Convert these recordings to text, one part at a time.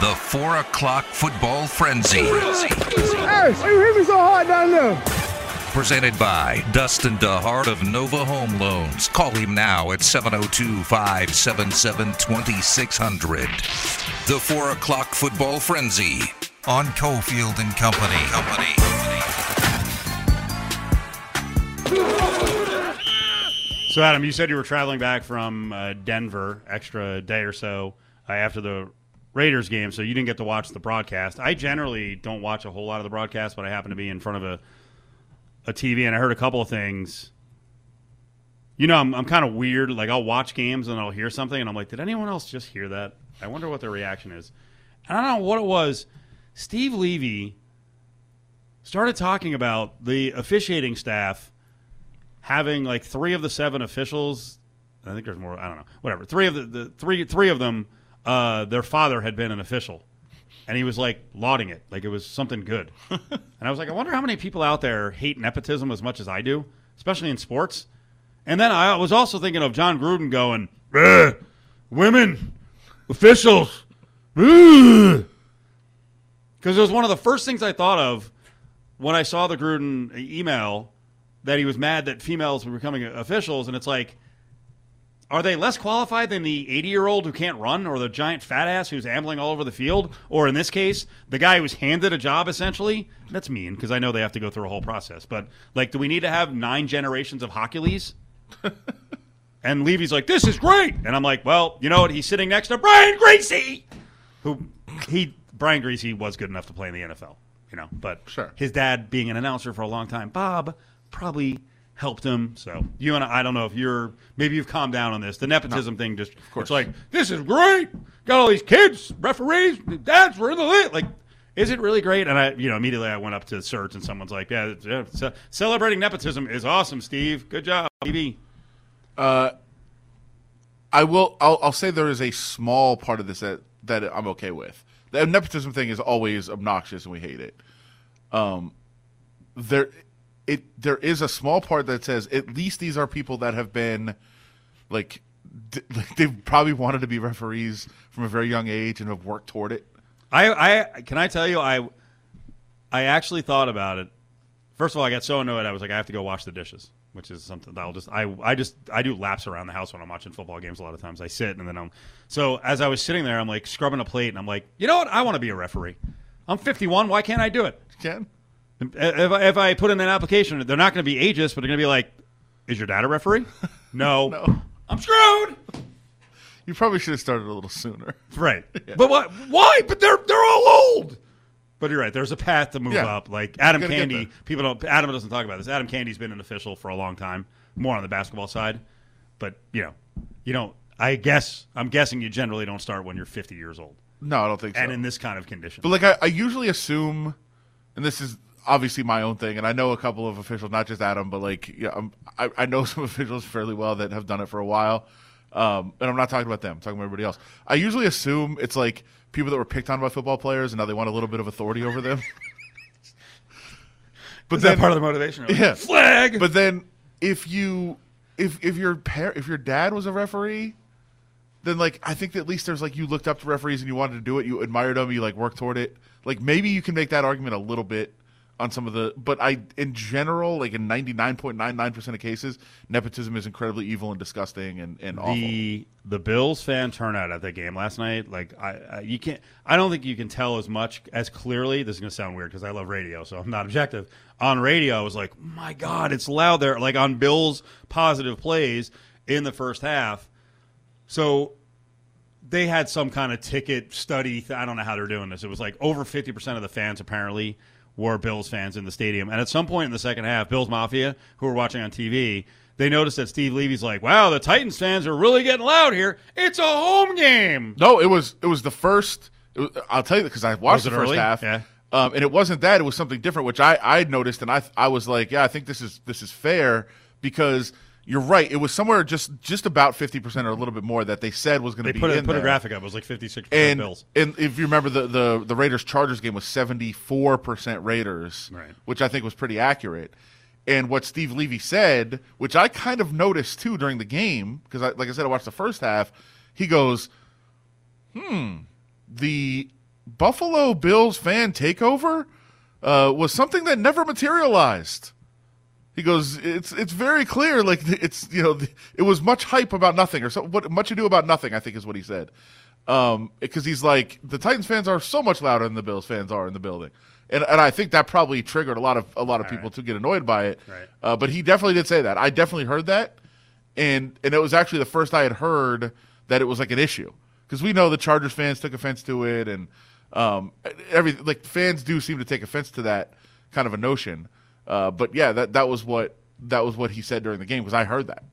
The 4 o'clock football frenzy. Hey, you hit me so hard down there. Presented by Dustin DeHart of Nova Home Loans. Call him now at 702 577 2600. The 4 o'clock football frenzy on Cofield and Company. Company. So, Adam, you said you were traveling back from uh, Denver, extra day or so uh, after the Raiders game, so you didn't get to watch the broadcast. I generally don't watch a whole lot of the broadcast, but I happen to be in front of a a TV, and I heard a couple of things. You know, I'm, I'm kind of weird. Like, I'll watch games and I'll hear something, and I'm like, did anyone else just hear that? I wonder what their reaction is. And I don't know what it was. Steve Levy started talking about the officiating staff having like three of the seven officials. I think there's more. I don't know. Whatever. Three of the, the three three of them, uh, their father had been an official, and he was like lauding it, like it was something good. and I was like, I wonder how many people out there hate nepotism as much as I do, especially in sports. And then I was also thinking of Jon Gruden going, "Ugh, women officials, because it was one of the first things I thought of when I saw the Gruden email that he was mad that females were becoming officials, and it's like, are they less qualified than the 80 year old who can't run, or the giant fat ass who's ambling all over the field, or in this case, the guy who was handed a job essentially? That's mean because I know they have to go through a whole process, but like, do we need to have nine generations of Hochulis? and Levy's like, "This is great," and I'm like, "Well, you know what? He's sitting next to Brian Griese, who he Brian Griese was good enough to play in the NFL, you know, but Sure. his dad being an announcer for a long time, Bob probably helped him. So you and I, I don't know if you're maybe you've calmed down on this. The nepotism thing just it's like this is great. Got all these kids, referees, dads were in the lit. Like, is it really great? And I, you know, immediately I went up to search and someone's like, yeah, yeah ce- celebrating nepotism is awesome, Steve. Good job, TV. I will. I'll, I'll say there is a small part of this that that I'm okay with. The nepotism thing is always obnoxious and we hate it. Um, there, it there is a small part that says at least these are people that have been, like, d- they've probably wanted to be referees from a very young age and have worked toward it. I, I can I tell you I I actually thought about it. First of all, I got so annoyed I was like I have to go wash the dishes, which is something that I'll just I I just I do laps around the house when I'm watching football games a lot of times. I sit and then I'm so as I was sitting there I'm like scrubbing a plate and I'm like, "You know what? I want to be a referee. I'm 51, why can't I do it?" Ken, If I, if I put in an application, they're not going to be ageist, but they're going to be like, "Is your dad a referee?" No. No. I'm screwed. you probably should have started a little sooner. Right. But what? Why? But they're they're all old. But you're right. There's a path to move Yeah. up. Like Adam Candy, people don't. Adam doesn't talk about this. Adam Candy's been an official for a long time, more on the basketball side. But you know, you don't. I guess I'm guessing you generally don't start when you're 50 years old, No, I don't think so. and in this kind of condition. But like I, I usually assume, and this is obviously my own thing, and I know a couple of officials, not just Adam, but like yeah, I'm, I, I know some officials fairly well that have done it for a while. Um, and I'm not talking about them, I'm talking about everybody else. I usually assume it's like people that were picked on by football players, and now they want a little bit of authority over them. but Is that part of the motivation? Yeah. Flag. but then if you if if your par- if your dad was a referee, then like I think that at least there's like you looked up to referees and you wanted to do it, you admired them, you like worked toward it. Like maybe you can make that argument a little bit on some of the but I in general, like in ninety nine point nine nine percent of cases, nepotism is incredibly evil and disgusting and, and awful. the the Bills fan turnout at that game last night, like I, I you can't. I don't think you can tell as much as clearly. This is gonna sound weird because I love radio, so I'm not objective. On radio, I was like, my God, it's loud there. Like on Bills' positive plays in the first half, so they had some kind of ticket study. Th- I don't know how they're doing this. It was like over 50% of the fans apparently were Bills fans in the stadium. And at some point in the second half, Bills Mafia, who were watching on TV, they noticed that Steve Levy's like, wow, the Titans fans are really getting loud here. It's a home game. No, it was it was the first. Was, I'll tell you because I watched the first early? half, Yeah. um, and it wasn't that. It was something different, which I I noticed, and I I was like, yeah, I think this is this is fair because you're right. It was somewhere just just about fifty percent or a little bit more that they said was going to be put, a, in put a graphic up. It was like 56% And, Bills. and if you remember the, the, the Raiders Chargers game was 74% Raiders, Right. which I think was pretty accurate. And what Steve Levy said, which I kind of noticed too during the game, because I, like I said, I watched the first half. He goes, "Hmm, the Buffalo Bills fan takeover uh, was something that never materialized. He goes, it's it's very clear, like it's you know, it was much hype about nothing or so, what much ado about nothing. I think is what he said, um, because he's like the Titans fans are so much louder than the Bills fans are in the building, and and I think that probably triggered a lot of a lot of All people right. to get annoyed by it. Right. Uh, but he definitely did say that. I definitely heard that, and and it was actually the first I had heard that it was like an issue because we know the Chargers fans took offense to it, and um, every like fans do seem to take offense to that kind of a notion. Uh, but yeah, that that was what that was what he said during the game because I heard that.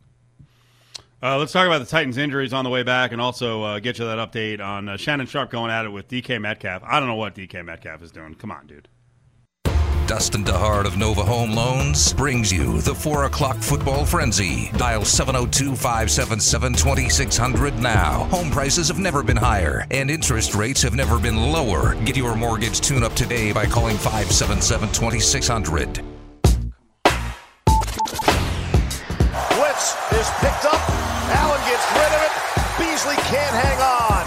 Uh, let's talk about the Titans' injuries on the way back, and also uh, get you that update on uh, Shannon Sharpe going at it with DK Metcalf. I don't know what DK Metcalf is doing. Come on, dude. Dustin DeHart of Nova Home Loans brings you the 4 o'clock football frenzy. Dial 702 577 2600 now. Home prices have never been higher, and interest rates have never been lower. Get your mortgage tune up today by calling 577 2600. Is picked up. Allen gets rid of it. Beasley can't hang on.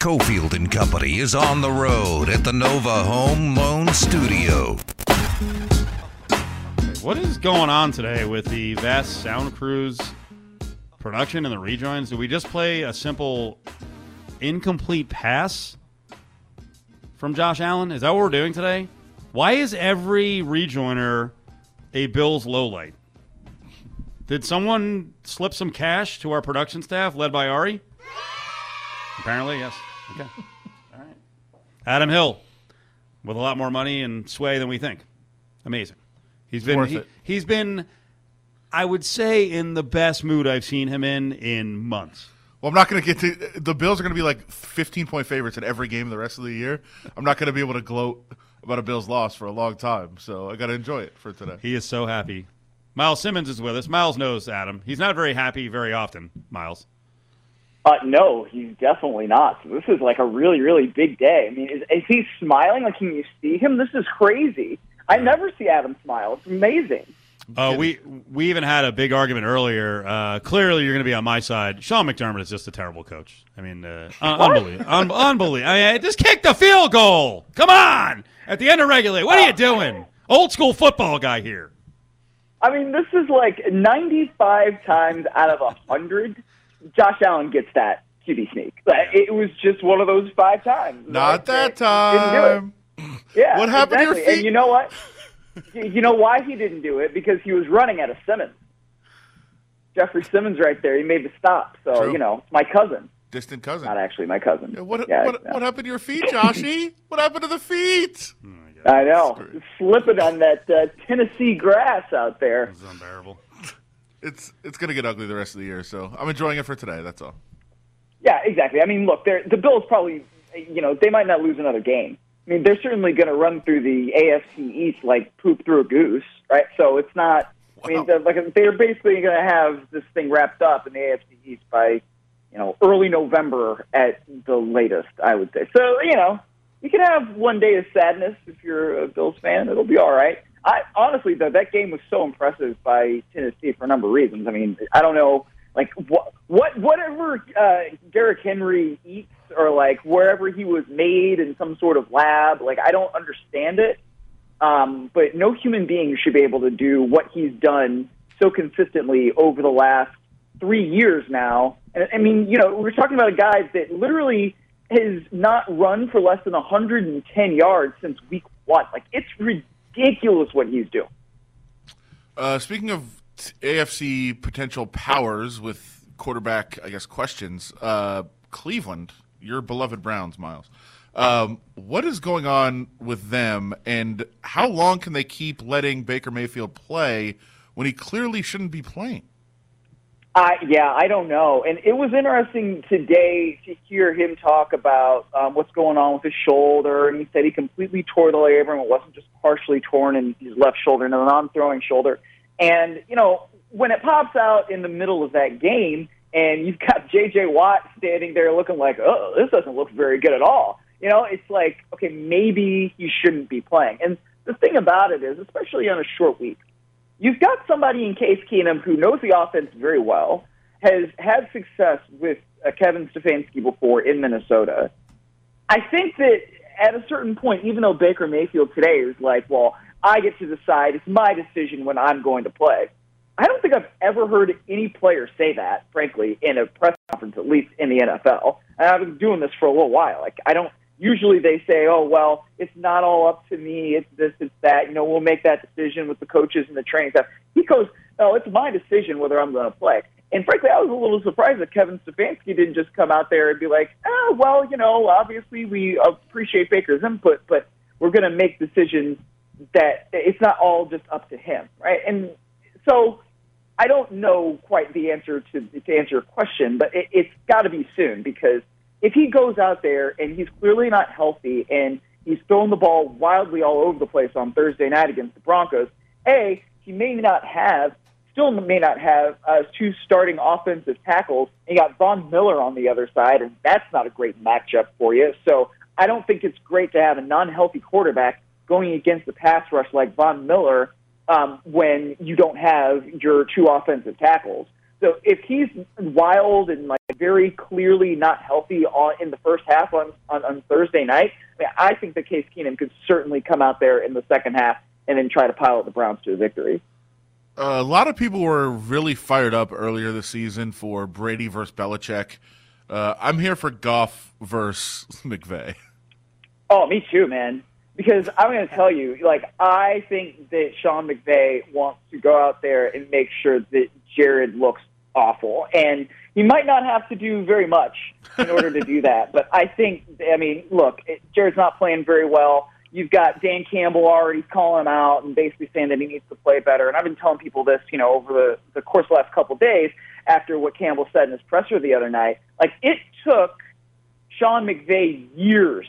Cofield and Company is on the road at the Nova Home Loan Studio. What is going on today with the vast Sound Cruise production and the rejoins? Do we just play a simple incomplete pass from Josh Allen? Is that what we're doing today? Why is every rejoiner a Bills lowlight? Did someone slip some cash to our production staff led by Ari? Apparently, yes. Okay. All right. Adam Hill with a lot more money and sway than we think. Amazing. He's been worth he, it. he's been I would say in the best mood I've seen him in in months. Well, I'm not going to get to the Bills are going to be like 15 point favorites in every game the rest of the year. I'm not going to be able to gloat about a Bills loss for a long time, so I got to enjoy it for today. He is so happy. Miles Simmons is with us. Miles knows Adam. He's not very happy very often, Miles. Uh, no, he's definitely not. So this is like a really, really big day. I mean, is, is he smiling? Like, can you see him? This is crazy. I never see Adam smile. It's amazing. Uh, we we even had a big argument earlier. Uh, clearly, you're going to be on my side. Sean McDermott is just a terrible coach. I mean, uh, un- unbelievable. Un- unbelievable. I mean, just kick the field goal. Come on. At the end of regular, what are you doing? Old school football guy here. I mean, this is like 95 times out of 100, Josh Allen gets that QB sneak. Like, It was just one of those five times. Not Like, that Didn't do it. time. Yeah, What happened to your feet? And you know what? You- you know why he didn't do it? Because he was running out of Simmons. Jeffrey Simmons right there. He made the stop. So, True. you know, it's my cousin. Distant cousin. Not actually my cousin. Yeah, what Yeah, what, yeah. what happened to your feet, Joshy? what happened to the feet? Hmm, I know. Slipping on that uh, Tennessee grass out there. It's unbearable. It's it's gonna get ugly the rest of the year, so I'm enjoying it for today. That's all. Yeah, exactly. I mean, look, the Bills probably, you know, they might not lose another game. I mean, they're certainly going to run through the AFC East like poop through a goose, right? So it's not. I mean, they're, like they're basically going to have this thing wrapped up in the AFC East by, you know, early November at the latest. I would say. So you know, you can have one day of sadness if you're a Bills fan. It'll be all right. I honestly, though, that game was so impressive by Tennessee for a number of reasons. I mean, I don't know, like what, what, whatever uh, Derrick Henry eats, or like wherever he was made in some sort of lab. Like I don't understand it, um, but no human being should be able to do what he's done so consistently over the last three years now. And I mean, you know, we're talking about a guy that literally has not run for less than 110 yards since week one. Like it's ridiculous what he's doing. Uh, speaking of AFC potential powers with quarterback, I guess questions. Uh, Cleveland, your beloved Browns, Miles. Um, what is going on with them, and how long can they keep letting Baker Mayfield play when he clearly shouldn't be playing? I yeah, I don't know. And it was interesting today to hear him talk about um, what's going on with his shoulder. And he said he completely tore the labrum. It wasn't just partially torn in his left shoulder, and a non-throwing shoulder. And you know, when it pops out in the middle of that game, and you've got J.J. Watt standing there looking like, oh, this doesn't look very good at all. You know, it's like, okay, maybe he shouldn't be playing. And the thing about it is, especially on a short week, you've got somebody in Case Keenum who knows the offense very well, has had success with uh, Kevin Stefanski before in Minnesota. I think that at a certain point, even though Baker Mayfield today is like, well, I get to decide, it's my decision when I'm going to play. I don't think I've ever heard any player say that, frankly, in a press conference, at least in the NFL. And I've been doing this for a little while. Like, I don't, usually they say, oh, well, it's not all up to me. It's this, it's that. You know, we'll make that decision with the coaches and the training staff. He goes, no, it's my decision whether I'm going to play. And frankly, I was a little surprised that Kevin Stefanski didn't just come out there and be like, oh, well, you know, obviously we appreciate Baker's input, but we're going to make decisions that it's not all just up to him, right? And so I don't know quite the answer to, to answer your question, but it, it's got to be soon because if he goes out there and he's clearly not healthy and he's throwing the ball wildly all over the place on Thursday night against the Broncos, A, he may not have still may not have uh, two starting offensive tackles. And you got Von Miller on the other side, and that's not a great matchup for you. So I don't think it's great to have a non-healthy quarterback going against the pass rush like Von Miller um, when you don't have your two offensive tackles. So if he's wild and like very clearly not healthy on, in the first half on, on, on Thursday night, I, mean, I think that Case Keenum could certainly come out there in the second half and then try to pilot the Browns to a victory. Uh, a lot of people were really fired up earlier this season for Brady versus Belichick. Uh, I'm here for Goff versus McVay. Oh, me too, man. Because I'm going to tell you, like, I think that Sean McVay wants to go out there and make sure that Jared looks awful. And he might not have to do very much in order to do that. But I think, I mean, look, it, Jared's not playing very well. You've got Dan Campbell already calling him out and basically saying that he needs to play better. And I've been telling people this, you know, over the, the course of the last couple of days after what Campbell said in his presser the other night. Like, it took Sean McVay years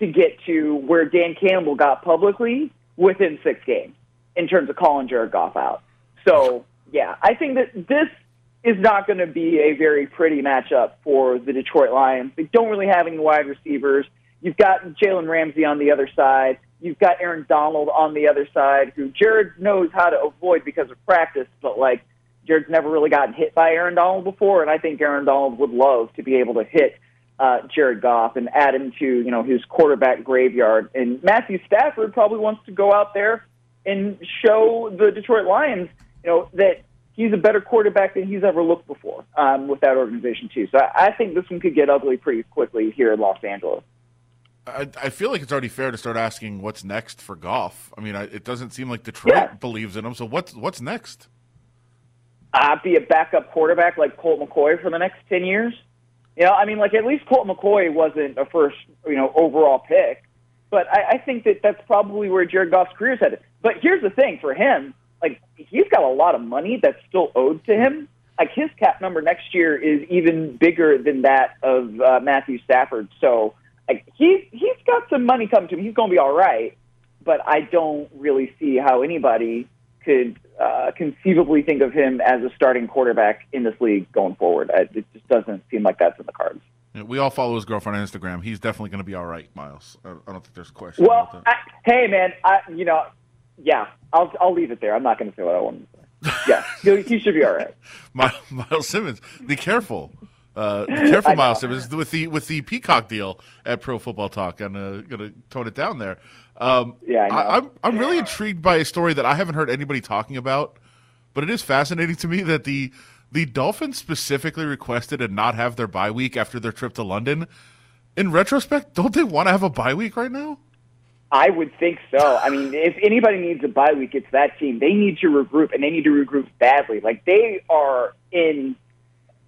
to get to where Dan Campbell got publicly within six games in terms of calling Jared Goff out. So, yeah, I think that this is not going to be a very pretty matchup for the Detroit Lions. They don't really have any wide receivers. You've got Jalen Ramsey on the other side. You've got Aaron Donald on the other side, who Jared knows how to avoid because of practice, but like Jared's never really gotten hit by Aaron Donald before, and I think Aaron Donald would love to be able to hit uh, Jared Goff and add him to you know his quarterback graveyard. And Matthew Stafford probably wants to go out there and show the Detroit Lions, you know, that he's a better quarterback than he's ever looked before um, with that organization too. So I, I think this one could get ugly pretty quickly here in Los Angeles. I, I feel like it's already fair to start asking what's next for Goff. I mean, I, it doesn't seem like Detroit yeah. believes in him. So what's what's next? Uh, be a backup quarterback like Colt McCoy for the next ten years. You know, I mean, like at least Colt McCoy wasn't a first, you know, overall pick. But I, I think that that's probably where Jared Goff's career is headed. But here's the thing for him: like he's got a lot of money that's still owed to him. Like his cap number next year is even bigger than that of uh, Matthew Stafford. So like he's he's got some money coming to him. He's going to be all right, but I don't really see how anybody could uh, conceivably think of him as a starting quarterback in this league going forward. It just doesn't seem like that's in the cards. Yeah, we all follow his girlfriend on Instagram. He's definitely going to be all right, Miles. I, don't think there's a question. Well, I, hey man, I, you know, yeah, I'll I'll leave it there. I'm not going to say what I want to say. Yeah, he, he should be all right. Miles Simmons, be careful. Uh, careful, Miles Simmons, with the with the Peacock deal at Pro Football Talk. I'm uh, going to tone it down there. Um, yeah, I am I'm, I'm really intrigued by a story that I haven't heard anybody talking about, but it is fascinating to me that the the Dolphins specifically requested and not have their bye week after their trip to London. In retrospect, don't they want to have a bye week right now? I would think so. I mean, if anybody needs a bye week, it's that team. They need to regroup, and they need to regroup badly. Like they are in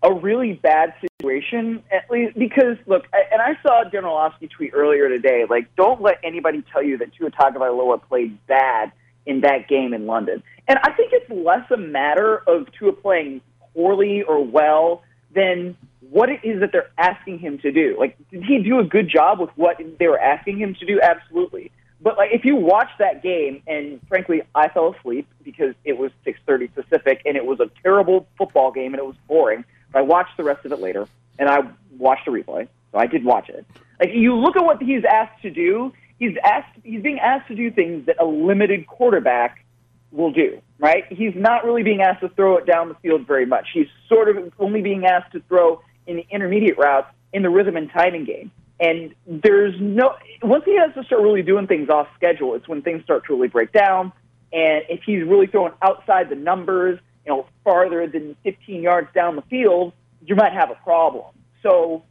a really bad situation, at least because look, and I saw General Orlovsky tweet earlier today. Like, don't let anybody tell you that Tua Tagovailoa played bad in that game in London. And I think it's less a matter of Tua playing poorly or well than what it is that they're asking him to do. Like, did he do a good job with what they were asking him to do? Absolutely. But like, if you watch that game, and frankly, I fell asleep because it was 6:30 Pacific, and it was a terrible football game, and it was boring. But I watched the rest of it later, and I watched the replay. So I did watch it. Like you look at what he's asked to do. He's asked. He's being asked to do things that a limited quarterback will do. right? He's not really being asked to throw it down the field very much. He's sort of only being asked to throw in the intermediate routes in the rhythm and timing game. And there's no once he has to start really doing things off schedule, it's when things start to really break down. And if he's really throwing outside the numbers, you know, farther than 15 yards down the field, you might have a problem. So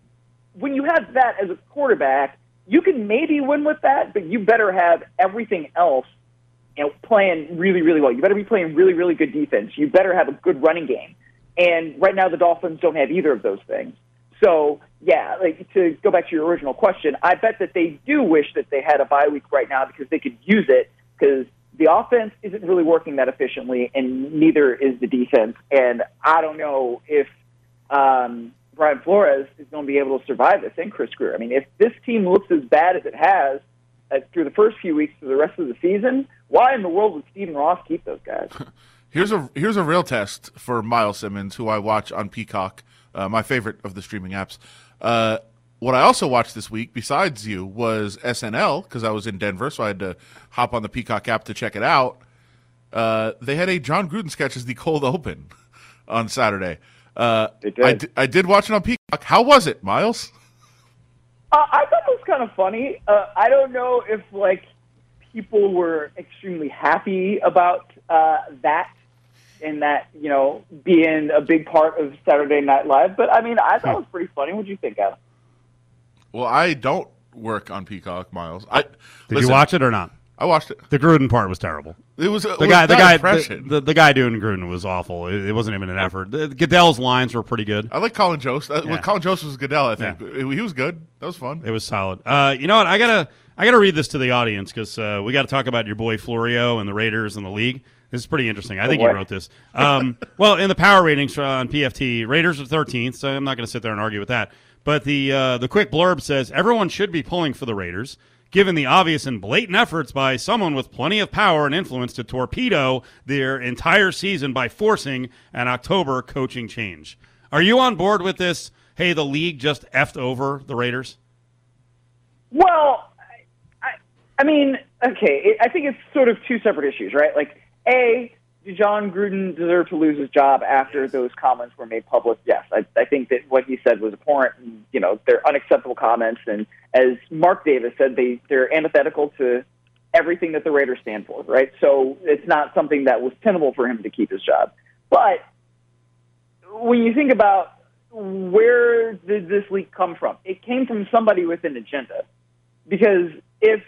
when you have that as a quarterback, you can maybe win with that, but you better have everything else you know, playing really, really well. You better be playing really, really good defense. You better have a good running game. And right now, the Dolphins don't have either of those things. So, yeah, like to go back to your original question, I bet that they do wish that they had a bye week right now because they could use it because the offense isn't really working that efficiently, and neither is the defense. And I don't know if um, Brian Flores is going to be able to survive this and Chris Grier. I mean, if this team looks as bad as it has uh, through the first few weeks to the rest of the season, why in the world would Stephen Ross keep those guys? Here's a here's a real test for Miles Simmons, who I watch on Peacock, uh, my favorite of the streaming apps. Uh, what I also watched this week, besides you, was SNL because I was in Denver, so I had to hop on the Peacock app to check it out. Uh, they had a Jon Gruden sketch as the cold open on Saturday. Uh, did. I, d- I did watch it on Peacock. How was it, Miles? Uh, I thought it was kind of funny. Uh, I don't know if like people were extremely happy about uh, that and that you know being a big part of Saturday Night Live, but I mean, I thought it was pretty funny. What do you think, Adam? Well, I don't work on Peacock, Miles. I Did listen, you watch it or not? I watched it. The Gruden part was terrible. It was it The was guy, the guy, the, the, the guy doing Gruden was awful. It, it wasn't even an effort. The, Goodell's lines were pretty good. I like Colin Jost. Uh, Yeah. well, Colin Jost was Goodell. I think he was good. That was fun. It was solid. Uh, you know what? I gotta, I gotta read this to the audience because uh, we got to talk about your boy Florio and the Raiders and the league. This is pretty interesting. I think you wrote this. Um, well, in the power ratings on PFT, Raiders are 13th, so I'm not going to sit there and argue with that. But the uh, the quick blurb says everyone should be pulling for the Raiders, given the obvious and blatant efforts by someone with plenty of power and influence to torpedo their entire season by forcing an October coaching change. Are you on board with this? Hey, the league just effed over the Raiders. Well, I, I, I mean, okay, I think it's sort of two separate issues, right? Like, A, did Jon Gruden deserve to lose his job after those comments were made public? Yes. I, I think that what he said was abhorrent and, you know, they're unacceptable comments. And as Mark Davis said, they, they're antithetical to everything that the Raiders stand for, right? So it's not something that was tenable for him to keep his job. But when you think about where did this leak come from, it came from somebody with an agenda. Because if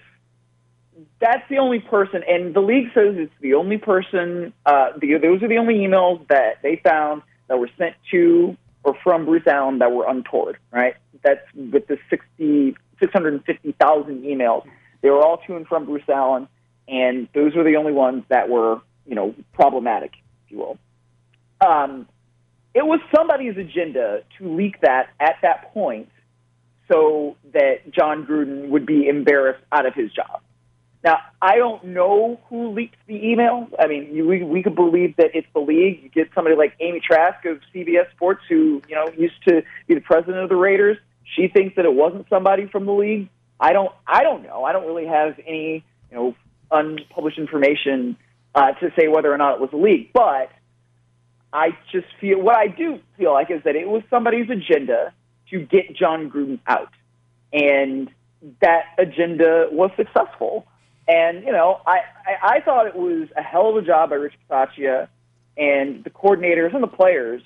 that's the only person, and the league says it's the only person, uh, the, those are the only emails that they found that were sent to or from Bruce Allen that were untoward, right? That's with the 60, 650,000 emails. They were all to and from Bruce Allen, and those were the only ones that were, you know, problematic, if you will. Um, it was somebody's agenda to leak that at that point so that Jon Gruden would be embarrassed out of his job. Now, I don't know who leaked the email. I mean, we, we could believe that it's the league. You get somebody like Amy Trask of CBS Sports, who you know used to be the president of the Raiders. She thinks that it wasn't somebody from the league. I don't. I don't know. I don't really have any you know unpublished information uh, to say whether or not it was the league. But I just feel what I do feel like is that it was somebody's agenda to get Jon Gruden out, and that agenda was successful. And you know, I, I I thought it was a hell of a job by Rich Bisaccia and the coordinators and the players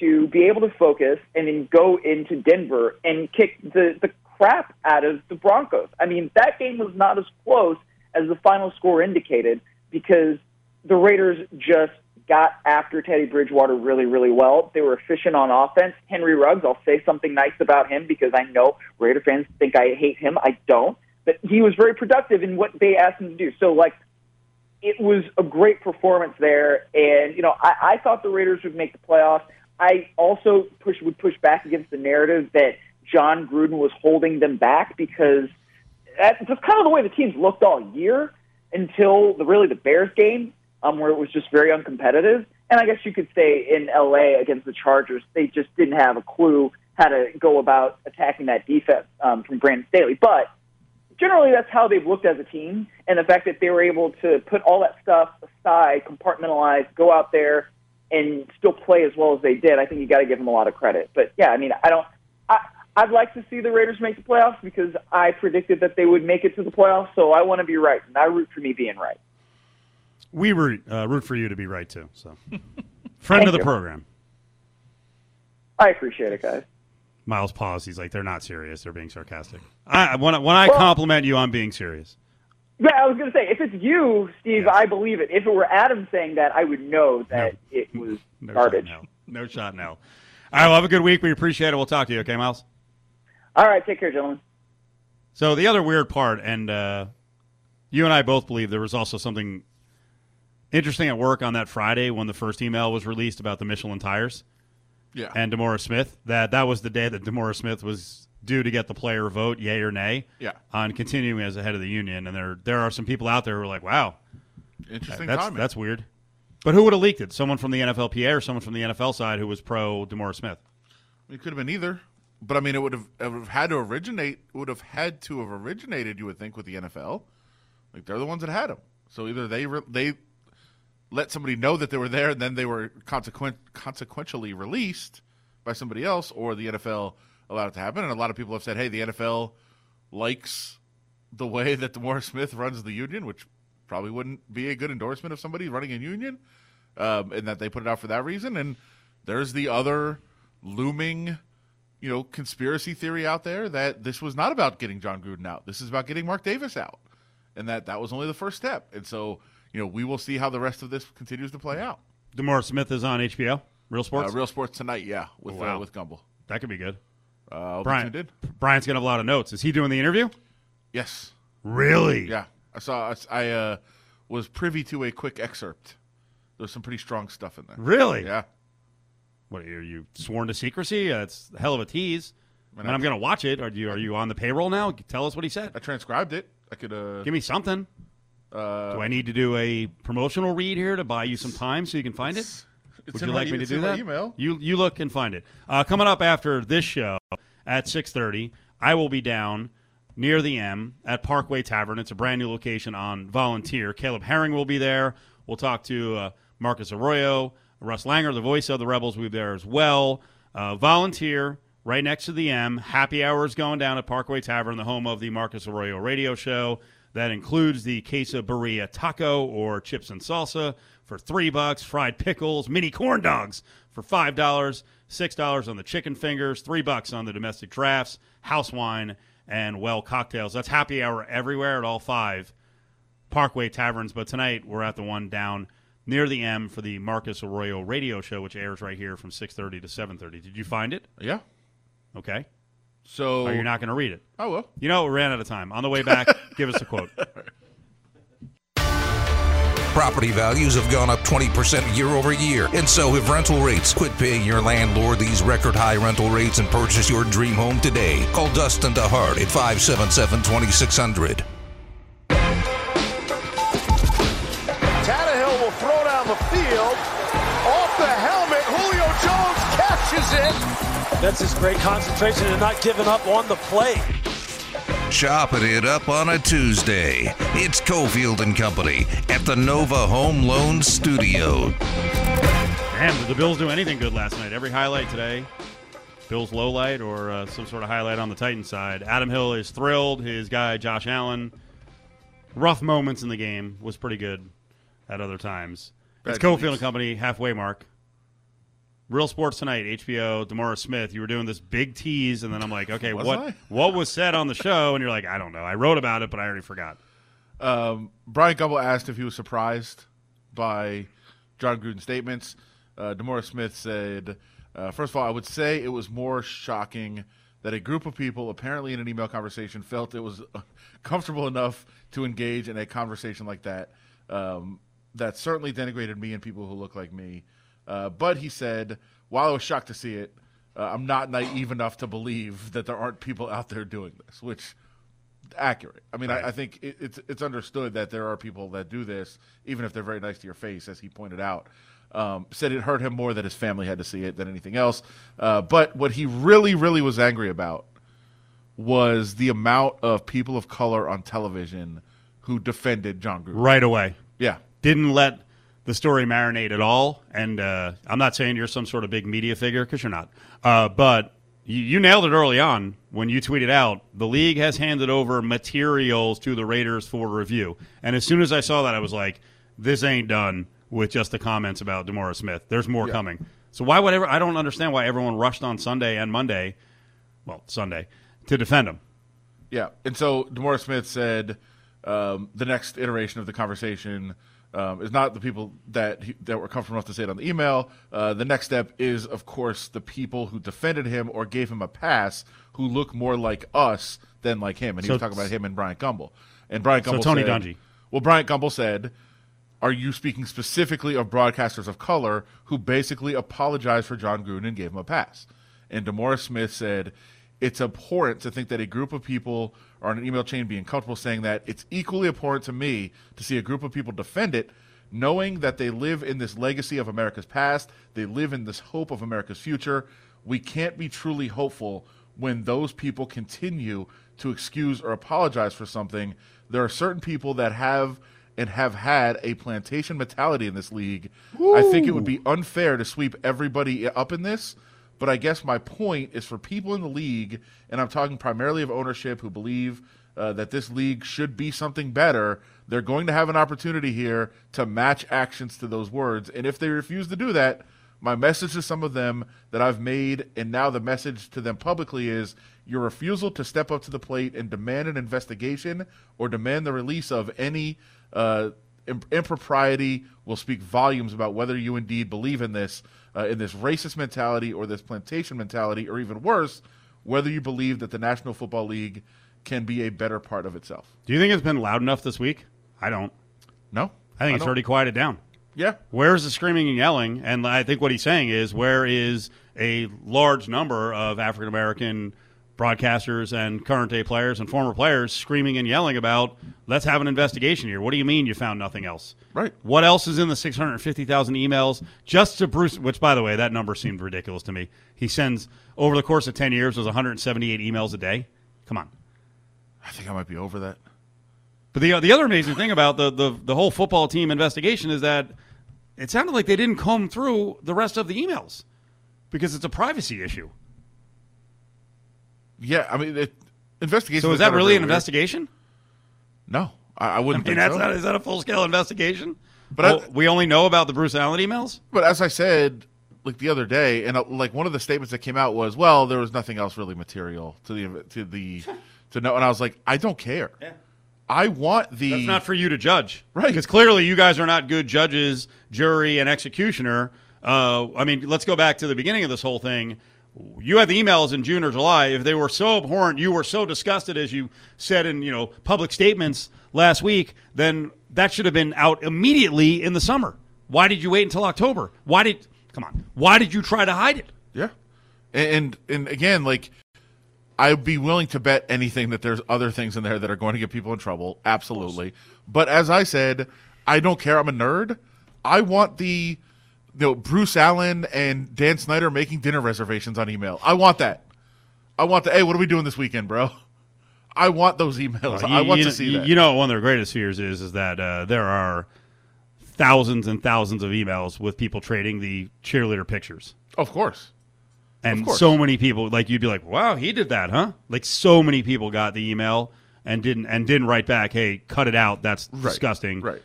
to be able to focus and then go into Denver and kick the the crap out of the Broncos. I mean, that game was not as close as the final score indicated because the Raiders just got after Teddy Bridgewater really, really well. They were efficient on offense. Henry Ruggs, I'll say something nice about him because I know Raider fans think I hate him. I don't. But he was very productive in what they asked him to do. So, like, it was a great performance there. And, you know, I, I thought the Raiders would make the playoffs. I also push would push back against the narrative that Jon Gruden was holding them back because that's just kind of the way the teams looked all year until the really the Bears game, um, where it was just very uncompetitive. And I guess you could say in LA against the Chargers, they just didn't have a clue how to go about attacking that defense um, from Brandon Staley. But generally that's how they've looked as a team, and the fact that they were able to put all that stuff aside, compartmentalize, go out there, and still play as well as they did. I think you got to give them a lot of credit. But yeah, I mean, I don't. I, I'd like to see the Raiders make the playoffs because I predicted that they would make it to the playoffs. So I want to be right, and I root for me being right. We root uh, root for you to be right too. So, friend of the you. program. I appreciate it, guys. Miles paused. He's like, they're not serious. They're being sarcastic. I, when, I- when I Well- compliment you, I'm being serious. Yeah, I was going to say, if it's you, Steve, I believe it. If it were Adam saying that, I would know that it was No garbage. shot, no. No shot, no. All right, well, have a good week. We appreciate it. We'll talk to you, okay, Miles? All right, take care, gentlemen. So the other weird part, and uh, you and I both believe there was also something interesting at work on that Friday when the first email was released about the Michelin tires Yeah. and DeMaurice Smith. That that was the day that DeMaurice Smith was due to get the player vote, yay or nay, Yeah. on continuing as the head of the union. And there there are some people out there who are like, wow, Interesting that's timing. that's weird. But who would have leaked it? Someone from the NFLPA or someone from the NFL side who was pro DeMaurice Smith? It could have been either, but I mean, it would have, it would have had to originate. Would have had to have originated. You would think with the NFL, like they're the ones that had them. So either they re- they let somebody know that they were there, and then they were consequent consequentially released by somebody else, or the NFL allowed it to happen. And a lot of people have said, "Hey, the NFL likes the way that DeMaurice Smith runs the union, which probably wouldn't be a good endorsement of somebody running a union, um, and that they put it out for that reason." And there's the other looming, you know, conspiracy theory out there that this was not about getting Jon Gruden out. This is about getting Mark Davis out, and that that was only the first step. And so, you know, we will see how the rest of this continues to play out. DeMaurice Smith is on HBO, Real Uh, Sports. Real sports tonight, yeah, with Oh, wow. uh, with Gumbel. that could be good. Uh, Brian, in. Brian's gonna have a lot of notes. Is he doing the interview? Yes, Really? yeah. I saw. I uh, was privy to a quick excerpt. There's some pretty strong stuff in there. Really? Yeah. What are you sworn to secrecy? That's a hell of a tease. And I'm going to watch it. Are you are you on the payroll now? Tell us what he said. I transcribed it. I could. Uh, Give me something. Uh, Do I need to do a promotional read here to buy you some time so you can find it? it's Would you like me to do that? Email. You you look and find it. Uh, coming up after this show at 6:30, I will be down near the M at Parkway Tavern. It's a brand new location on Volunteer. Caleb Herring will be there. We'll talk to uh, Marcus Arroyo, Russ Langer, the voice of the Rebels, will be there as well. Uh, Volunteer. Right next to the M, happy hours going down at Parkway Tavern, the home of the Marcus Arroyo radio show. That includes the quesadilla taco or chips and salsa for three bucks, fried pickles, mini corn dogs for five dollars, six dollars on the chicken fingers, three bucks on the domestic drafts, house wine, and well cocktails. That's happy hour everywhere at all five Parkway taverns. But tonight we're at the one down near the M for the Marcus Arroyo radio show, which airs right here from six thirty to seven thirty. Did you find it? Yeah. Okay. So Or you're not going to read it? I will. You know, we ran out of time. On the way back, give us a quote. Property values have gone up 20% year over year, and so have rental rates. Quit paying your landlord these record high rental rates and purchase your dream home today. Call Dustin DeHart at 577 2600. Tannehill will throw down the field. Off the helmet, Julio Jones catches it. That's his great concentration and not giving up on the play. Chopping it up on a Tuesday. It's Cofield and Company at the Nova Home Loan Studio. Damn, did the Bills do anything good last night? Every highlight today, Bills low light or uh, some sort of highlight on the Titan side. Adam Hill is thrilled. His guy Josh Allen, rough moments in the game, was pretty good at other times. It's Bad Cofield and Company halfway mark. Real Sports Tonight, HBO, DeMaurice Smith. You were doing this big tease, and then I'm like, okay, what I? what was said on the show? And you're like, I don't know. I wrote about it, but I already forgot. Um, Bryant Gumbel asked if he was surprised by Jon Gruden's statements. Uh, DeMaurice Smith said, uh, first of all, I would say it was more shocking that a group of people, apparently in an email conversation, felt it was comfortable enough to engage in a conversation like that. Um, that certainly denigrated me and people who look like me. Uh, but he said, while I was shocked to see it, uh, I'm not naive enough to believe that there aren't people out there doing this, which accurate. I mean, I, I think it, it's it's understood that there are people that do this, even if they're very nice to your face, as he pointed out. Um, said it hurt him more that his family had to see it than anything else. Uh, but what he really, really was angry about was the amount of people of color on television who defended Jon Gruden. right away. Yeah. Didn't let the story marinate at all. And uh, I'm not saying you're some sort of big media figure because you're not. Uh, but you, you nailed it early on when you tweeted out the league has handed over materials to the Raiders for review. And as soon as I saw that, I was like, this ain't done with just the comments about DeMaurice Smith. There's more coming. So why would ever, I don't understand why everyone rushed on Sunday and Monday, well, Sunday, to defend him. Yeah, and so DeMaurice Smith said um, the next iteration of the conversation um, is not the people that he, that were comfortable enough to say it on the email. Uh, the next step is, of course, the people who defended him or gave him a pass who look more like us than like him. And he was talking about him and Bryant Gumbel. And Bryant Gumbel. So Tony said, Dungy. Well, Bryant Gumbel said, "Are you speaking specifically of broadcasters of color who basically apologized for Jon Gruden and gave him a pass?" And DeMaurice Smith said, "It's abhorrent to think that a group of people are on an email chain being comfortable saying that. It's equally abhorrent to me to see a group of people defend it." Knowing that they live in this legacy of America's past, they live in this hope of America's future. We can't be truly hopeful when those people continue to excuse or apologize for something. There are certain people that have and have had a plantation mentality in this league. I think it would be unfair to sweep everybody up in this. But I guess my point is for people in the league, and I'm talking primarily of ownership who believe uh, that this league should be something better. They're going to have an opportunity here to match actions to those words. And if they refuse to do that, my message to some of them that I've made, and now the message to them publicly is your refusal to step up to the plate and demand an investigation or demand the release of any uh, impropriety will speak volumes about whether you indeed believe in this, uh, in this racist mentality or this plantation mentality, or even worse, whether you believe that the National Football League can be a better part of itself. Do you think it's been loud enough this week? I don't. No, I think it's don't- already quieted down. Yeah, Where's the screaming and yelling? And I think what he's saying is, where is a large number of African American broadcasters and current day players and former players screaming and yelling about, let's have an investigation here? What do you mean you found nothing else? Right. What else is in the 650,000 emails just to Bruce? Which, by the way, that number seemed ridiculous to me. He sends, over the course of 10 years, was 178 emails a day. Come on. I think I might be over that. But the the other amazing thing about the, the the whole football team investigation is that it sounded like they didn't comb through the rest of the emails because it's a privacy issue. Yeah, I mean, it, investigation. So is that really an investigation? No, I, I wouldn't I mean, that's so. not, is that a full scale investigation? But Well, I- we only know about the Bruce Allen emails. But as I said, like the other day, and uh, like one of the statements that came out was, "Well, there was nothing else really material to the to the to know." And I was like, "I don't care. I want the That's not for you to judge, Right. Because clearly, you guys are not good judges, jury, and executioner. Uh, I mean, let's go back to the beginning of this whole thing. You had the emails in June or July. If they were so abhorrent, you were so disgusted, as you said in you know public statements last week, then that should have been out immediately in the summer. Why did you wait until October? Why did come on? Why did you try to hide it? yeah." And and again, like I'd be willing to bet anything that there's other things in there that are going to get people in trouble. Absolutely. But as I said, I don't care. I'm a nerd. I want the you know, Bruce Allen and Dan Snyder making dinner reservations on email. I want that. I want the hey, what are we doing this weekend, bro? I want those emails. I You- want you to see you, that. You know, one of their greatest fears is is that uh, there are thousands and thousands of emails with people trading the cheerleader pictures, of course. and course. so many people like you'd be like, "Wow, he did that, huh?" Like so many people got the email and didn't and didn't write back, "Hey, cut it out. That's disgusting." Right.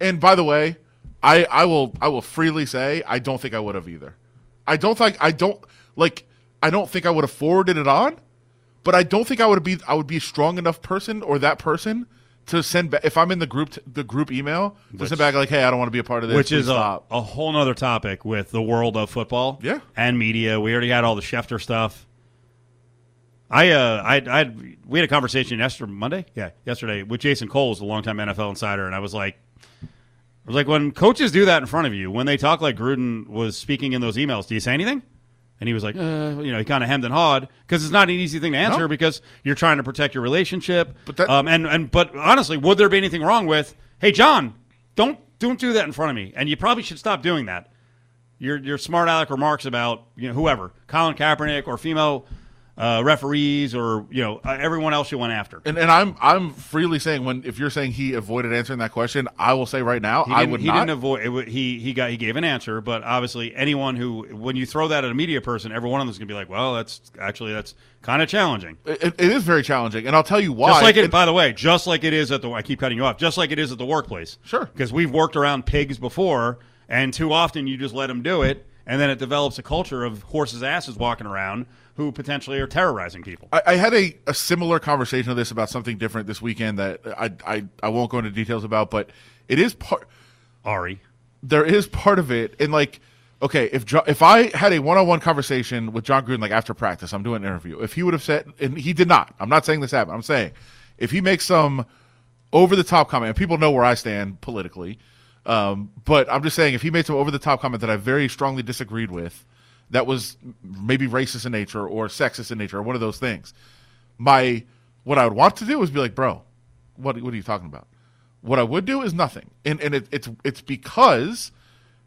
And by the way, I I will I will freely say I don't think I would have either. I don't think I don't like I don't think I would have forwarded it on, but I don't think I would be I would be a strong enough person or that person to send back if I'm in the group the group email to send back like hey I don't want to be a part of this Which is a, stop. a whole nother topic with the world of football, Yeah. and media. We already had all the Schefter stuff. I uh I I we had a conversation yesterday Monday yeah yesterday with Jason Cole, who's a longtime NFL insider, and I was like, like when coaches do that in front of you, when they talk like Gruden was speaking in those emails, do you say anything? And he was like, uh, you know, he kind of hemmed and hawed because it's not an easy thing to answer No. because you're trying to protect your relationship. But that- um, and and but honestly, would there be anything wrong with, hey, John, don't don't do that in front of me, and you probably should stop doing that. Your your smart aleck remarks about you know whoever, Colin Kaepernick or female uh, referees or you know uh, everyone else you went after. And, and I'm I'm freely saying when if you're saying he avoided answering that question, I will say right now I would he not. didn't avoid. It, he he got he gave an answer, but obviously anyone who when you throw that at a media person, every one of them is going to be like, well, that's actually that's kind of challenging. It- it is very challenging, and I'll tell you why. Just like it, by the way, just like it is at the. I keep cutting you off. Just like it is at the workplace. Sure. Because we've worked around pigs before, and too often you just let them do it, and then it develops a culture of horses' asses walking around who potentially are terrorizing people. I, I had a, a similar conversation of this about something different this weekend that I, I I won't go into details about, but it is part. Ari. there is part of it, and like, okay, if jo- if I had a one on one conversation with Jon Gruden, like after practice, I'm doing an interview. If he would have said, and he did not, I'm not saying this happened. I'm saying if he makes some over the top comment, and people know where I stand politically, um, but I'm just saying if he made some over the top comment that I very strongly disagreed with, that was maybe racist in nature or sexist in nature or one of those things. My what I would want to do is be like, bro, what what are you talking about? What I would do is nothing, and and it, it's it's because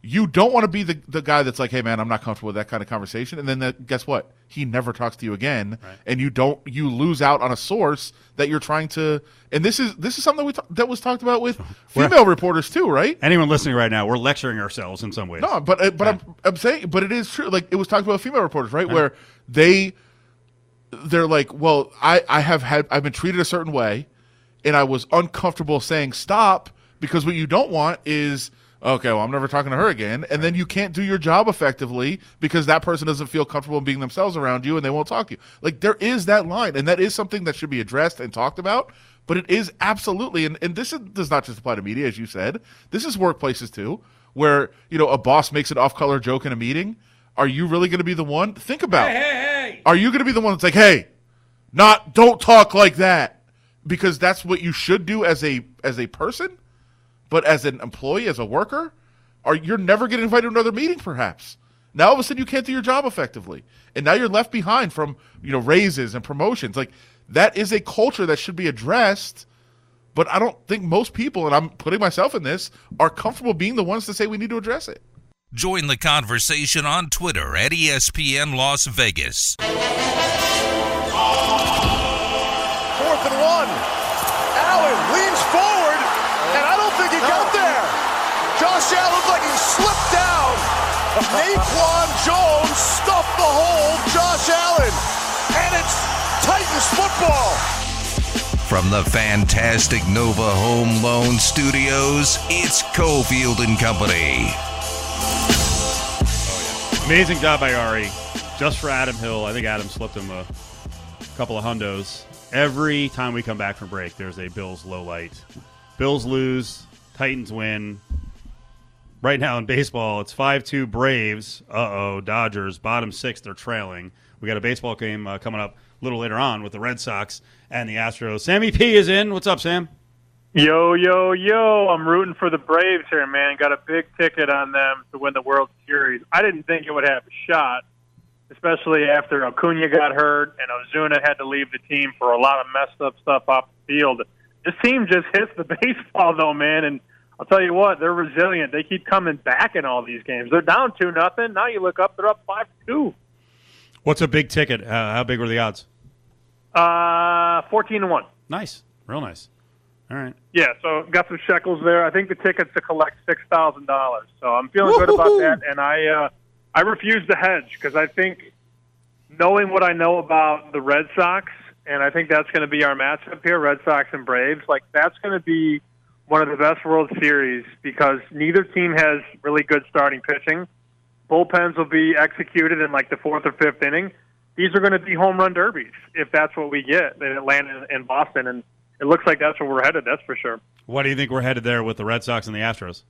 you don't want to be the, the guy that's like, hey man, I'm not comfortable with that kind of conversation, and then that, guess what? He never talks to you again, and you don't you lose out on a source that you're trying to. And this is this is something we ta- that was talked about with female reporters too, right? Anyone listening right now, we're lecturing ourselves in some ways. No, but uh, but I'm, I'm saying, but it is true. Like it was talked about female reporters, right? Where they they're like, well, I I have had I've been treated a certain way, and I was uncomfortable saying stop because what you don't want is okay. Well, I'm never talking to her again, and then you can't do your job effectively because that person doesn't feel comfortable being themselves around you, and they won't talk to you. Like there is that line, and that is something that should be addressed and talked about. But it is absolutely, and, and this is, does not just apply to media, as you said. This is workplaces too, where you know a boss makes an off-color joke in a meeting. Are you really going to be the one? Think about. Hey, hey, hey. Are you going to be the one that's like, hey, not don't talk like that because that's what you should do as a as a person, but as an employee, as a worker, are you're never getting invited to another meeting perhaps. Now all of a sudden you can't do your job effectively. And now you're left behind from, you know, raises and promotions. Like that is a culture that should be addressed, but I don't think most people and I'm putting myself in this are comfortable being the ones to say we need to address it. Join the conversation on Twitter at ESPN Las Vegas. Fourth and one. Allen leans forward, and I don't think he got there. Josh Allen looked like he slipped down. Naquan Jones stuffed the hole. Josh Allen, and it's Titans football. From the fantastic Nova Home Loan Studios, it's Cofield and Company. Amazing job by Ari. Just for Adam Hill. I think Adam slipped him a couple of hundos. Every time we come back from break, there's a Bills low light. Bills lose, Titans win. Right now in baseball, it's 5 2 Braves. Uh oh, Dodgers, bottom six, they're trailing. We got a baseball game uh, coming up a little later on with the Red Sox and the Astros. Sammy P is in. What's up, Sam? Yo, yo, yo. I'm rooting for the Braves here, man. Got a big ticket on them to win the World Series. I didn't think it would have a shot, especially after Acuna got hurt and Ozuna had to leave the team for a lot of messed up stuff off the field. This team just hits the baseball, though, man. And I'll tell you what, they're resilient. They keep coming back in all these games. They're down 2 nothing. Now you look up, they're up 5 2. What's a big ticket? Uh, how big were the odds? Uh, 14 to 1. Nice. Real nice. All right. Yeah, so got some shekels there. I think the ticket's to collect six thousand dollars. So I'm feeling good about that, and I uh, I refuse to hedge because I think knowing what I know about the Red Sox, and I think that's going to be our matchup here, Red Sox and Braves. Like that's going to be one of the best World Series because neither team has really good starting pitching. Bullpens will be executed in like the fourth or fifth inning. These are going to be home run derbies if that's what we get in Atlanta and Boston, and it looks like that's where we're headed. That's for sure. What do you think we're headed there with the Red Sox and the Astros?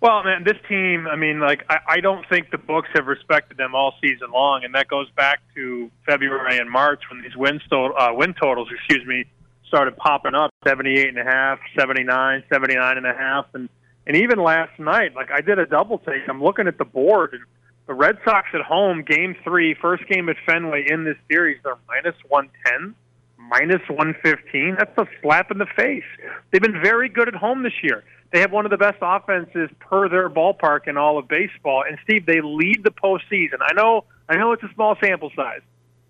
Well, man, this team, I mean, like, I, I don't think the books have respected them all season long, and that goes back to February and March when these win, sto- uh, win totals, excuse me, started popping up 78 and a half, 79, 79 and a half, and and even last night, like I did a double take. I'm looking at the board, and the Red Sox at home, Game Three, first game at Fenway in this series, they're minus 110, minus 115. That's a slap in the face. They've been very good at home this year. They have one of the best offenses per their ballpark in all of baseball. And Steve, they lead the postseason. I know, I know it's a small sample size,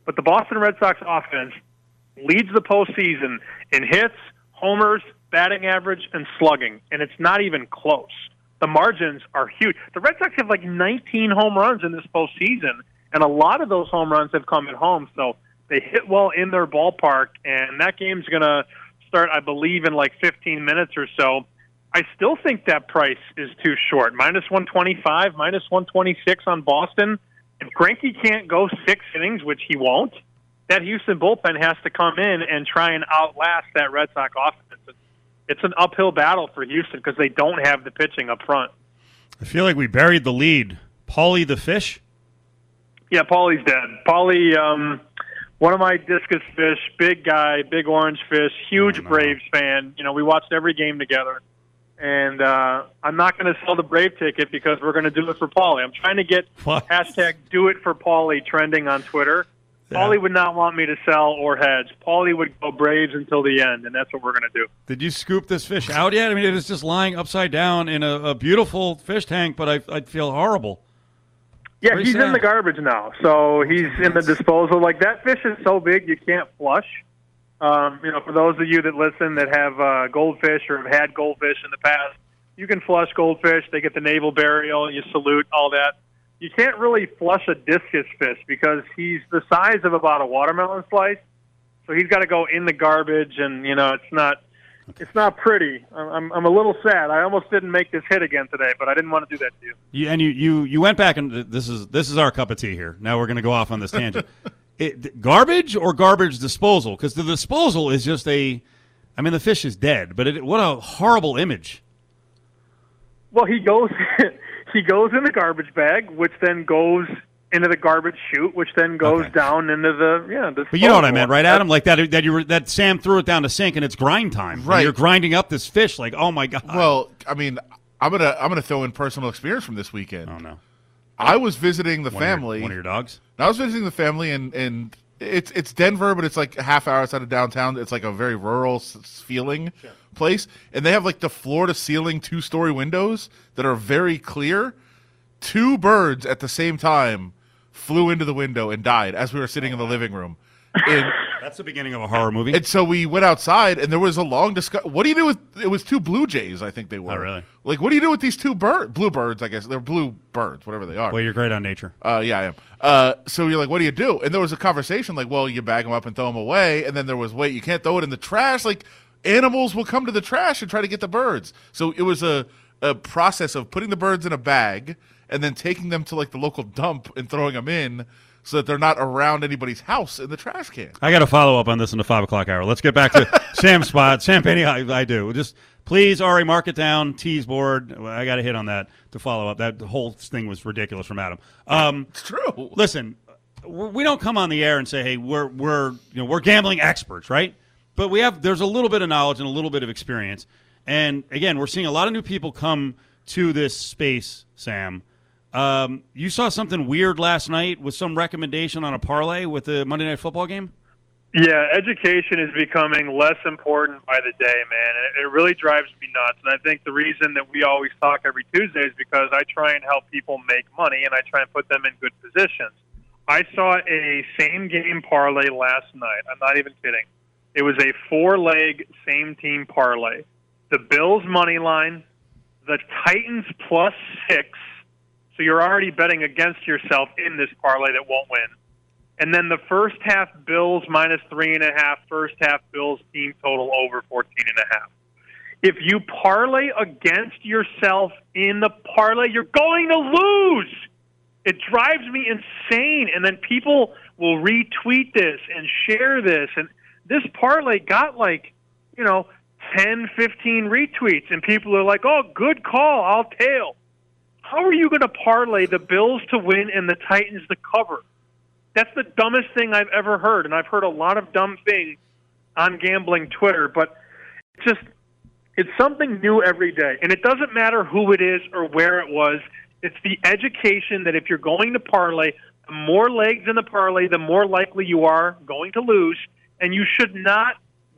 but the Boston Red Sox offense leads the postseason in hits, homers, batting average, and slugging, and it's not even close. The margins are huge. The Red Sox have like 19 home runs in this postseason, and a lot of those home runs have come at home. So they hit well in their ballpark, and that game's going to start, I believe, in like 15 minutes or so. I still think that price is too short. Minus 125, minus 126 on Boston. If Greinke can't go six innings, which he won't, that Houston bullpen has to come in and try and outlast that Red Sox offense. It's an uphill battle for Houston because they don't have the pitching up front. I feel like we buried the lead. Paulie the fish. Yeah, Paulie's dead. Paulie, um, one of my discus fish, big guy, big orange fish, huge Oh, no. Braves fan. You know, we watched every game together. And uh, I'm not going to sell the Brave ticket because we're going to do it for Paulie. I'm trying to get What? hashtag do it for Paulie trending on Twitter. Yeah. Paulie would not want me to sell or hedge. Paulie would go Braves until the end, and that's what we're going to do. Did you scoop this fish out yet? I mean, it is just lying upside down in a, a beautiful fish tank, but I, I'd feel horrible. Yeah, Pretty he's in the garbage now. So he's in the disposal. Like that fish is so big you can't flush. Um, you know, for those of you that listen that have uh, goldfish or have had goldfish in the past, you can flush goldfish. They get the naval burial. You salute all that. You can't really flush a discus fish because he's the size of about a watermelon slice. So he's got to go in the garbage, and you know it's not it's not pretty. I'm I'm- I'm a little sad. I almost didn't make this hit again today, but I didn't want to do that to you. You, and you, you, you went back and this is this is our cup of tea here. Now we're going to go off on this tangent. it, garbage or garbage disposal? Because the disposal is just a. I mean, the fish is dead, but it, what a horrible image. Well, he goes he goes in the garbage bag, which then goes into the garbage chute, which then goes Okay. down into the yeah. The But you know what I disposal. meant, right, Adam? Like that that you were that Sam threw it down the sink and it's grind time. And Right. you're grinding up this fish like, oh my god. Well, I mean, I'm gonna I'm gonna throw in personal experience from this weekend. oh no. I was visiting the One of your- family. one of your dogs. I was visiting the family, and and it's it's Denver, but it's like a half hour outside of downtown. It's like a very rural feeling place, and they have like the floor to ceiling two story windows that are very clear. Two birds at the same time flew into the window and died as we were sitting in the oh, living room. And, That's the beginning of a horror movie. and so we went outside, and there was a long discussion. What do you do with it? Was two blue jays? I think they were. Oh, really? Like, what do you do with these two bird blue birds? I guess they're blue birds, whatever they are. well, you're great on nature. Uh, yeah, I am. Uh, so you're like, what do you do? And there was a conversation like, well, you bag them up and throw them away. And then there was, wait, you can't throw it in the trash. Like, animals will come to the trash and try to get the birds. So it was a, a process of putting the birds in a bag and then taking them to like the local dump and throwing them in so that they're not around anybody's house in the trash can. I got to follow up on this in the five o'clock hour. Let's get back to Sam's spot. Sam Penny, I, I do. Just please, Ari, mark it down. Tease board. I got to hit on that to follow up. That whole thing was ridiculous from Adam. Um, It's true. listen, we don't come on the air and say, "Hey, we're we're you know we're gambling experts," right? But we have there's a little bit of knowledge and a little bit of experience, and again, we're seeing a lot of new people come to this space. Sam, um, you saw something weird last night with some recommendation on a parlay with the Monday Night Football game. Yeah, education is becoming less important by the day, man. And it, it really drives me nuts. And I think the reason that we always talk every Tuesday is because I try and help people make money and I try and put them in good positions. I saw a same game parlay last night. I'm not even kidding. It was a four leg same team parlay. The Bills money line, the Titans plus six. So you're already betting against yourself in this parlay that won't win and then the first half Bills minus three and a half, first half Bills team total over fourteen and a half. If you parlay against yourself in the parlay, you're going to lose. It drives me insane. And then people will retweet this and share this. And this parlay got like, you know, 10, 15 retweets. And people are like, oh, good call. I'll tail. How are you going to parlay the Bills to win and the Titans to cover? That's the dumbest thing I've ever heard, and I've heard a lot of dumb things on gambling Twitter, but it's just it's something new every day. And it doesn't matter who it is or where it was. It's the education that if you're going to parlay, the more legs in the parlay, the more likely you are going to lose, and you should not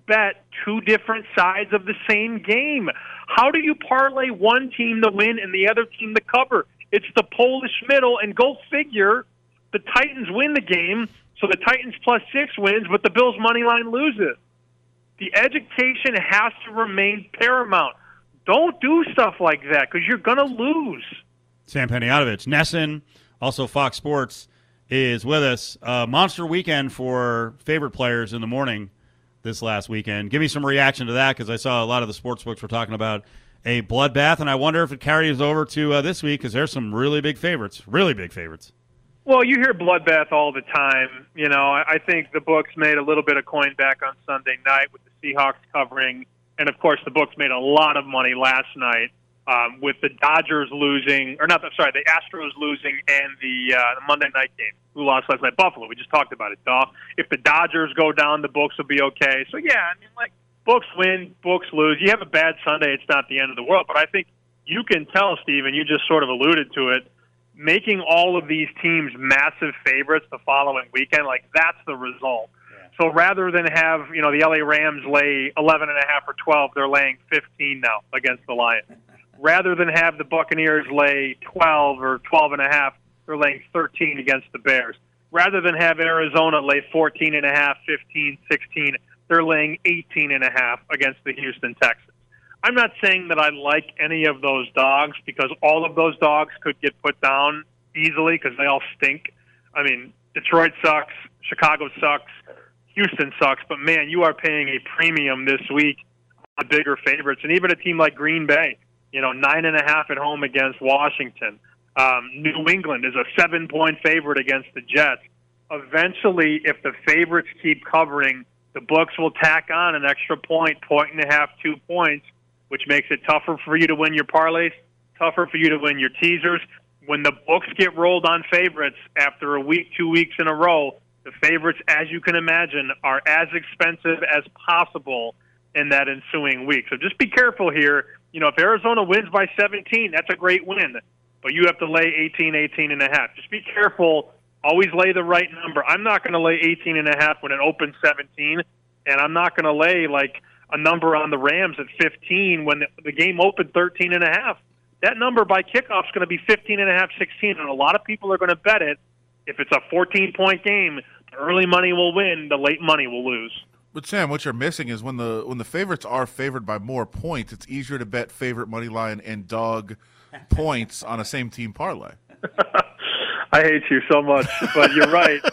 bet two different sides of the same game. How do you parlay one team to win and the other team to cover? It's the Polish middle, and go figure the Titans win the game So the Titans plus six wins, but the Bills money line loses. The education has to remain paramount. Don't do stuff like that because you're going to lose. Sam Panayotovich, NESN, also Fox Sports is with us. Uh, monster weekend for favorite players in the morning this last weekend. Give me some reaction to that because I saw a lot of the sports books were talking about a bloodbath, and I wonder if it carries over to uh, this week because there's some really big favorites, really big favorites. Well, you hear bloodbath all the time. You know, I think the books made a little bit of coin back on Sunday night with the Seahawks covering, and of course, the books made a lot of money last night um, with the Dodgers losing, or not, sorry, the Astros losing, and the, uh, the Monday night game. Who lost last night? Buffalo. We just talked about it. Duh. If the Dodgers go down, the books will be okay. So yeah, I mean, like books win, books lose. You have a bad Sunday, it's not the end of the world. But I think you can tell, Steven, you just sort of alluded to it making all of these teams massive favorites the following weekend, like that's the result. Yeah. So rather than have you know the LA Rams lay eleven and a half or twelve, they're laying fifteen now against the Lions. Rather than have the Buccaneers lay twelve or twelve and a half, they're laying thirteen against the Bears. Rather than have Arizona lay fourteen and a half, fifteen, sixteen, they're laying eighteen and a half against the Houston Texans. I'm not saying that I like any of those dogs because all of those dogs could get put down easily because they all stink. I mean, Detroit sucks, Chicago sucks, Houston sucks, but man, you are paying a premium this week on bigger favorites, and even a team like Green Bay, you know, nine and a half at home against Washington. Um, New England is a seven point favorite against the Jets. Eventually, if the favorites keep covering, the books will tack on an extra point, point and a half, two points which makes it tougher for you to win your parlays, tougher for you to win your teasers. When the books get rolled on favorites after a week, two weeks in a row, the favorites, as you can imagine, are as expensive as possible in that ensuing week. So just be careful here. You know, if Arizona wins by 17, that's a great win, but you have to lay 18, 18 and a half. Just be careful. Always lay the right number. I'm not going to lay 18 and a half when it opens 17, and I'm not going to lay like – a number on the Rams at 15 when the, the game opened 13 and a half. That number by kickoff is going to be 15 and a half, 16, and a lot of people are going to bet it. If it's a 14 point game, the early money will win, the late money will lose. But Sam, what you're missing is when the when the favorites are favored by more points, it's easier to bet favorite money line and dog points on a same team parlay. I hate you so much, but you're right.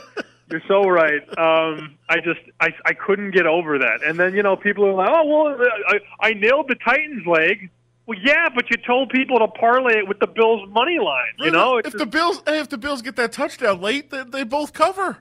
You're so right. Um, I just I I couldn't get over that. And then you know people are like, oh well, I, I nailed the Titans leg. Well, yeah, but you told people to parlay it with the Bills money line. You know, if the Bills if the Bills get that touchdown late, they, they both cover.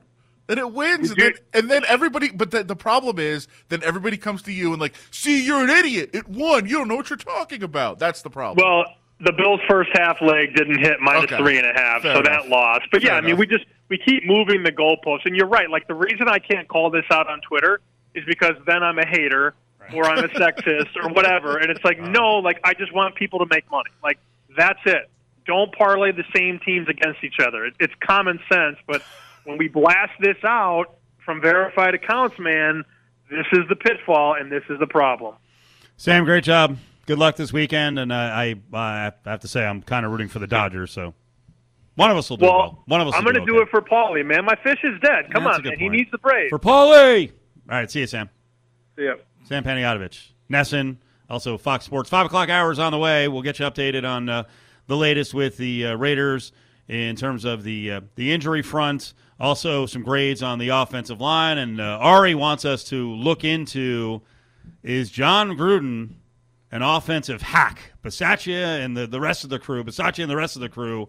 Then it wins, and then, and then everybody. But the, the problem is, then everybody comes to you and like, see, you're an idiot. It won. You don't know what you're talking about. That's the problem. Well, the Bills' first half leg didn't hit minus okay. three and a half, Fair so enough. that lost. But Fair yeah, enough. I mean, we just we keep moving the goalposts, and you're right. Like the reason I can't call this out on Twitter is because then I'm a hater or I'm a sexist or whatever, and it's like uh. no, like I just want people to make money. Like that's it. Don't parlay the same teams against each other. It, it's common sense, but when we blast this out from verified accounts, man, this is the pitfall, and this is the problem. Sam, great job good luck this weekend. And I, I, I have to say, I'm kind of rooting for the Dodgers. So one of us will do well. well. One of us. I'm going to do, do it for Paulie, man. My fish is dead. Come on, man. He needs the praise for Paulie. All right, see you, Sam. See ya. Sam Panayotovich, NESN, also Fox Sports. Five o'clock hours on the way. We'll get you updated on uh, the latest with the uh, Raiders in terms of the uh, the injury front. Also, some grades on the offensive line, and uh, Ari wants us to look into is Jon Gruden an offensive hack. Bisaccia and the, the rest of the crew, Bisaccia and the rest of the crew,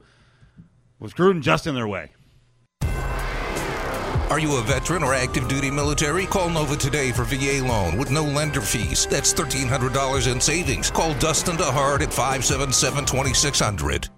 was Gruden just in their way. Are you a veteran or active duty military? Call Nova today for VA loan with no lender fees. That's $1,300 in savings. Call Dustin DeHart at 577 2600.